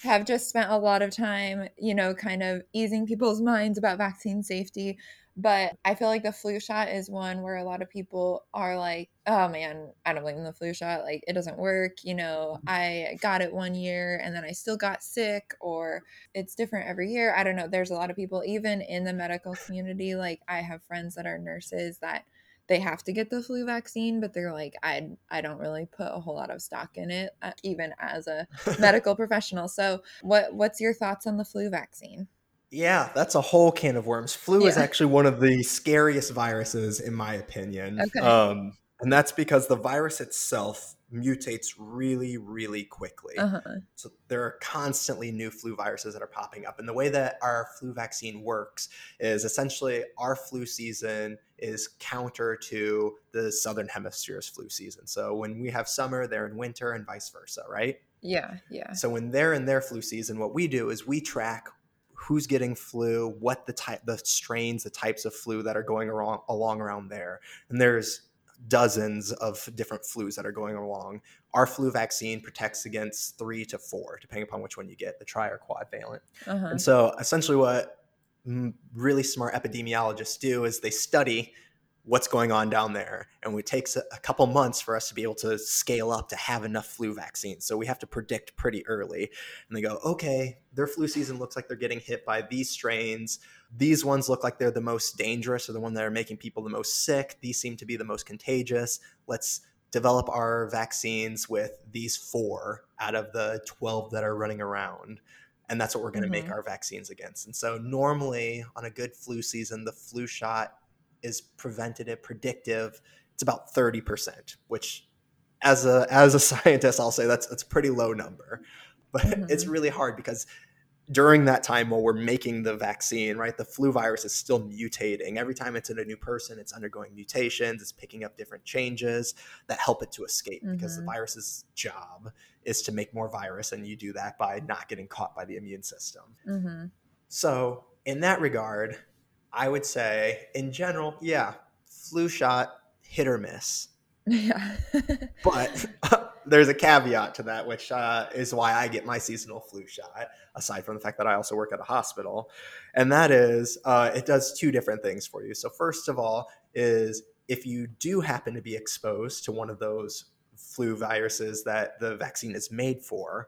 Speaker 1: have just spent a lot of time, you know, kind of easing people's minds about vaccine safety. But I feel like the flu shot is one where a lot of people are like, oh man, I don't believe in the flu shot. Like, it doesn't work. You know, I got it one year and then I still got sick, or it's different every year. I don't know. There's a lot of people, even in the medical community, like, I have friends that are nurses that they have to get the flu vaccine but they're like i i don't really put a whole lot of stock in it uh, even as a medical professional so what what's your thoughts on the flu vaccine
Speaker 2: yeah, that's a whole can of worms. Flu yeah. is actually one of the scariest viruses, in my opinion. Okay. Um, and that's because the virus itself mutates really, really quickly. Uh-huh. So there are constantly new flu viruses that are popping up. And the way that our flu vaccine works is essentially our flu season is counter to the southern hemisphere's flu season. So when we have summer, they're in winter, and vice versa, right?
Speaker 1: Yeah, yeah.
Speaker 2: So when they're in their flu season, what we do is we track who's getting flu, what the type, the strains, the types of flu that are going along, along around there. And there's dozens of different flus that are going along. Our flu vaccine protects against three to four, depending upon which one you get, the tri or quadvalent. Uh-huh. And so essentially what really smart epidemiologists do is they study what's going on down there. And it takes a, couple months for us to be able to scale up to have enough flu vaccines. So we have to predict pretty early. And they go, okay, their flu season looks like they're getting hit by these strains. These ones look like they're the most dangerous or the one that are making people the most sick. These seem to be the most contagious. Let's develop our vaccines with these four out of the 12 that are running around and that's what we're going to mm-hmm. make our vaccines against. And so normally on a good flu season, the flu shot is preventative, predictive. It's about 30%, which as a as a scientist, I'll say that's that's a pretty low number. But mm-hmm. it's really hard because during that time while we're making the vaccine, right, the flu virus is still mutating. Every time it's in a new person, it's undergoing mutations, it's picking up different changes that help it to escape mm-hmm. because the mm-hmm. virus's job is to make more virus, and you do that by not getting caught by the immune system. Mm-hmm. So, in that regard, I would say, in general, yeah, flu shot, hit or miss. Yeah. but there's a caveat to that, which uh, is why I get my seasonal flu shot, aside from the fact that I also work at a hospital. And that is, uh, it does two different things for you. So, first of all, is if you do happen to be exposed to one of those flu viruses that the vaccine is made for,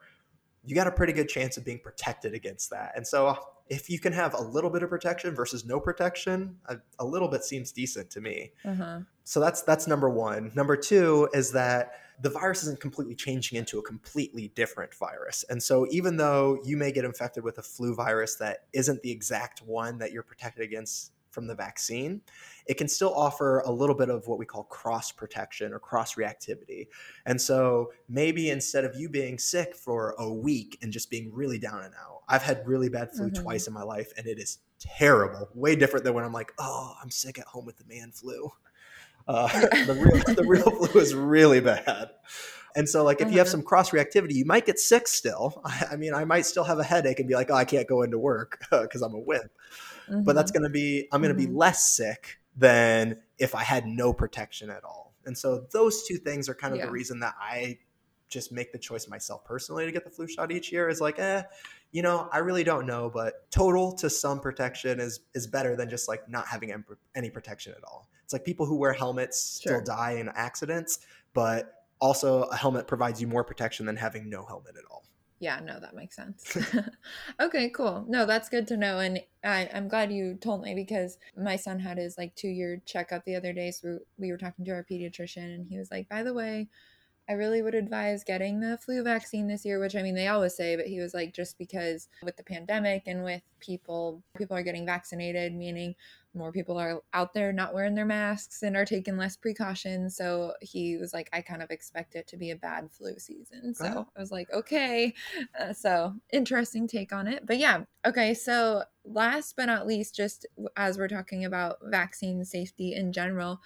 Speaker 2: you got a pretty good chance of being protected against that. And so if you can have a little bit of protection versus no protection, a, a little bit seems decent to me. Uh-huh. So that's that's number one. Number two is that the virus isn't completely changing into a completely different virus. And so even though you may get infected with a flu virus that isn't the exact one that you're protected against from the vaccine, it can still offer a little bit of what we call cross protection or cross reactivity. And so maybe instead of you being sick for a week and just being really down and out, I've had really bad flu mm-hmm. twice in my life and it is terrible. Way different than when I'm like, oh, I'm sick at home with the man flu. Uh, the, real, the real flu is really bad. And so, like, if you have mm-hmm. some cross reactivity, you might get sick still. I, I, mean, I might still have a headache and be like, oh, I can't go into work because I'm a whip mm-hmm. but that's mm-hmm. going to be i'm going to mm-hmm. be less sick than if i had no protection at all and so those two things are kind of yeah. the reason that i just make the choice myself personally to get the flu shot each year is like eh you know i really don't know but total to some protection is is better than just like not having any protection at all it's like people who wear helmets sure. still die in accidents but also a helmet provides you more protection than having no helmet at all
Speaker 1: yeah no that makes sense. Okay cool. No that's good to know and I, i'm glad you told me because my son had his like two year checkup the other day so we were talking to our pediatrician and he was like by the way I really would advise getting the flu vaccine this year, which I mean, they always say, but he was like, just because with the pandemic and with people, people are getting vaccinated, meaning more people are out there not wearing their masks and are taking less precautions. So he was like, I kind of expect it to be a bad flu season. So. I was like, okay. Uh, so interesting take on it. But yeah, okay. So last but not least, just as we're talking about vaccine safety in general,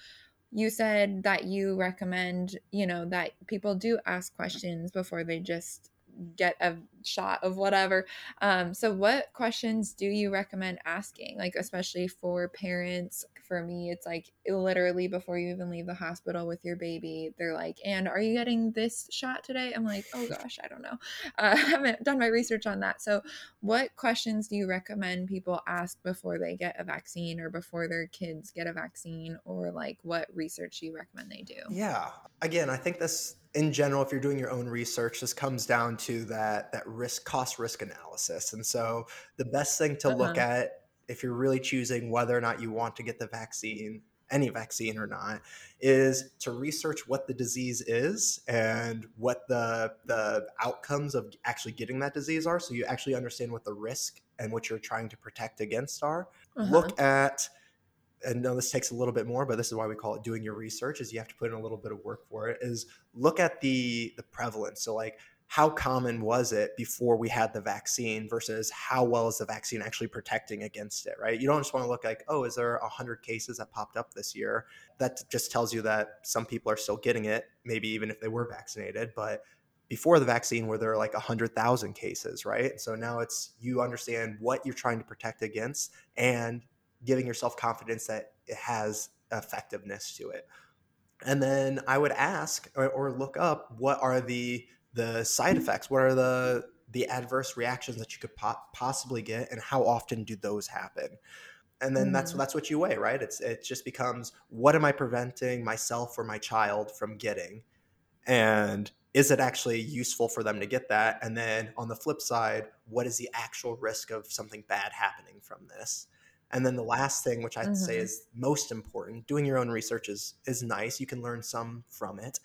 Speaker 1: you said that you recommend, you know, that people do ask questions before they just get a shot of whatever. Um, so, what questions do you recommend asking? Like, especially for parents. For me, it's like literally before you even leave the hospital with your baby, they're like, "And are you getting this shot today?" I'm like, "Oh gosh, I don't know. Uh, I haven't done my research on that." So, what questions do you recommend people ask before they get a vaccine or before their kids get a vaccine, or like what research do you recommend they do?
Speaker 2: Yeah, again, I think this in general, if you're doing your own research, this comes down to that that risk cost risk analysis. And so the best thing to uh-huh. look at if you're really choosing whether or not you want to get the vaccine, any vaccine or not, is to research what the disease is and what the the outcomes of actually getting that disease are. So you actually understand what the risk and what you're trying to protect against are. Uh-huh. Look at and know this takes a little bit more, but this is why we call it doing your research is you have to put in a little bit of work for it is look at the the prevalence. So like how common was it before we had the vaccine versus how well is the vaccine actually protecting against it, right? You don't just want to look like, oh, is there 100 cases that popped up this year? That just tells you that some people are still getting it, maybe even if they were vaccinated. But before the vaccine, where there like 100,000 cases, right? So now it's you understand what you're trying to protect against and giving yourself confidence that it has effectiveness to it. And then I would ask or, or look up what are the the side effects, what are the the adverse reactions that you could po- possibly get, and how often do those happen? And then mm-hmm. that's that's what you weigh, right? It's it just becomes what am I preventing myself or my child from getting, and is it actually useful for them to get that? And then on the flip side, what is the actual risk of something bad happening from this? And then the last thing, which I'd mm-hmm. say is most important, doing your own research is is nice. You can learn some from it,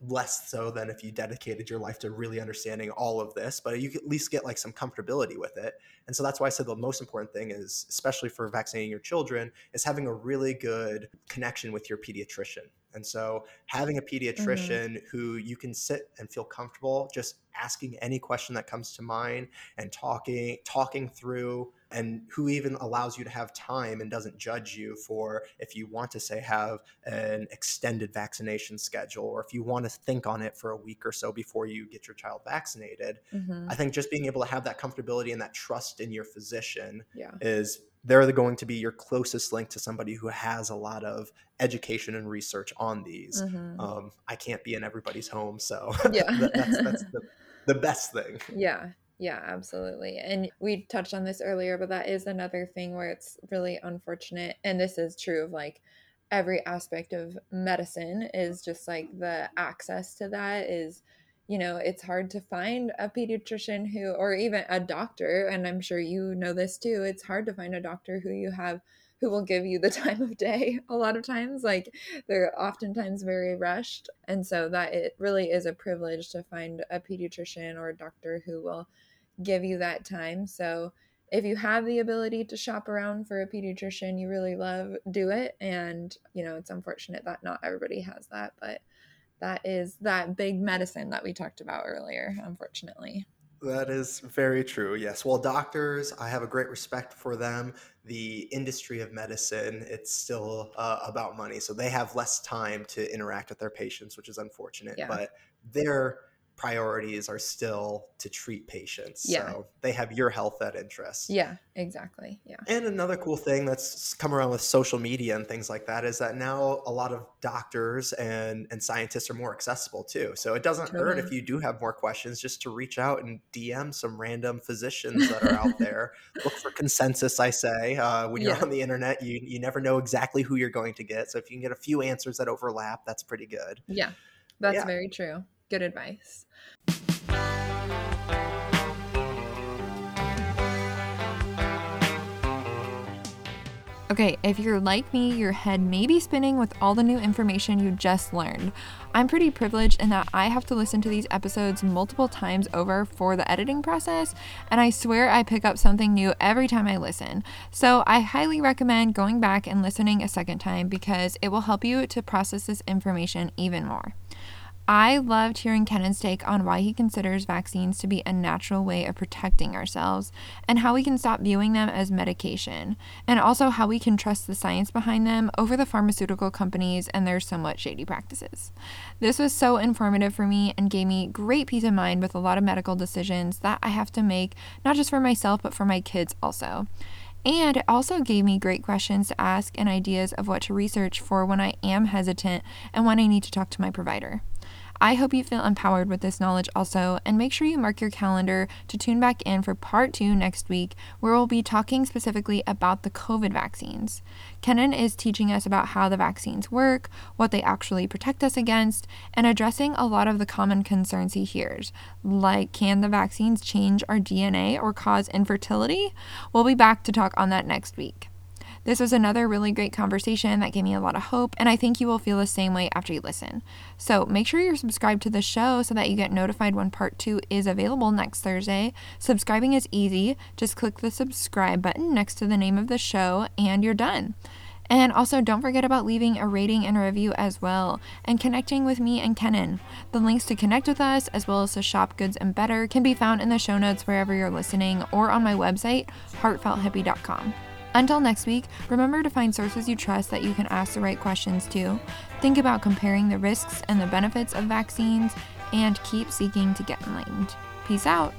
Speaker 2: less so than if you dedicated your life to really understanding all of this, but you at least get like some comfortability with it. And so that's why I said the most important thing is, especially for vaccinating your children, is having a really good connection with your pediatrician. And so having a mm-hmm. pediatrician mm-hmm. who you can sit and feel comfortable just asking any question that comes to mind and talking talking through and who even allows you to have time and doesn't judge you for if you want to say have an extended vaccination schedule or if you want to think on it for a week or so before you get your child vaccinated mm-hmm. i think just being able to have that comfortability and that trust in your physician yeah. is they're going to be your closest link to somebody who has a lot of education and research on these mm-hmm. um, i can't be in everybody's home so yeah that's, that's the, the best thing
Speaker 1: yeah yeah, absolutely. And we touched on this earlier, but that is another thing where it's really unfortunate. And this is true of like every aspect of medicine is just like the access to that is, you know, it's hard to find a pediatrician who, or even a doctor. And I'm sure you know this too. It's hard to find a doctor who you have who will give you the time of day a lot of times like they're oftentimes very rushed and so that it really is a privilege to find a pediatrician or a doctor who will give you that time. So if you have the ability to shop around for a pediatrician you really love, do it. And, you know, it's unfortunate that not everybody has that, but that is that big medicine that we talked about earlier, unfortunately.
Speaker 2: That is very true. Yes. Well, doctors, I have a great respect for them. The industry of medicine, it's still uh, about money. So they have less time to interact with their patients, which is unfortunate. Yeah. But they're priorities are still to treat patients. Yeah. So they have your health at interest.
Speaker 1: Yeah, exactly. Yeah.
Speaker 2: And another cool thing that's come around with social media and things like that is that now a lot of doctors and, and scientists are more accessible too. So it doesn't totally. hurt if you do have more questions just to reach out and DM some random physicians that are out there. Look for consensus, I say. Uh, when you're yeah. on the internet, you, you never know exactly who you're going to get. So if you can get a few answers that overlap, that's pretty good.
Speaker 1: Yeah, that's yeah. very true good advice. Okay, if you're like me, your head may be spinning with all the new information you just learned. I'm pretty privileged in that I have to listen to these episodes multiple times over for the editing process, and I swear I pick up something new every time I listen. So I highly recommend going back and listening a second time because it will help you to process this information even more. I loved hearing Kennen's take on why he considers vaccines to be a natural way of protecting ourselves and how we can stop viewing them as medication, and also how we can trust the science behind them over the pharmaceutical companies and their somewhat shady practices. This was so informative for me and gave me great peace of mind with a lot of medical decisions that I have to make, not just for myself, but for my kids also. And it also gave me great questions to ask and ideas of what to research for when I am hesitant and when I need to talk to my provider. I hope you feel empowered with this knowledge also, and make sure you mark your calendar to tune back in for part two next week, where we'll be talking specifically about the COVID vaccines. Kennen is teaching us about how the vaccines work, what they actually protect us against, and addressing a lot of the common concerns he hears, like can the vaccines change our DNA or cause infertility? We'll be back to talk on that next week. This was another really great conversation that gave me a lot of hope, and I think you will feel the same way after you listen. So make sure you're subscribed to the show so that you get notified when part two is available next Thursday. Subscribing is easy, just click the subscribe button next to the name of the show, and you're done. And also, don't forget about leaving a rating and a review as well, and connecting with me and Kennen. The links to connect with us, as well as to shop goods and better, can be found in the show notes wherever you're listening or on my website, heartfelthippie.com. Until next week, remember to find sources you trust that you can ask the right questions to. Think about comparing the risks and the benefits of vaccines, and keep seeking to get enlightened. Peace out.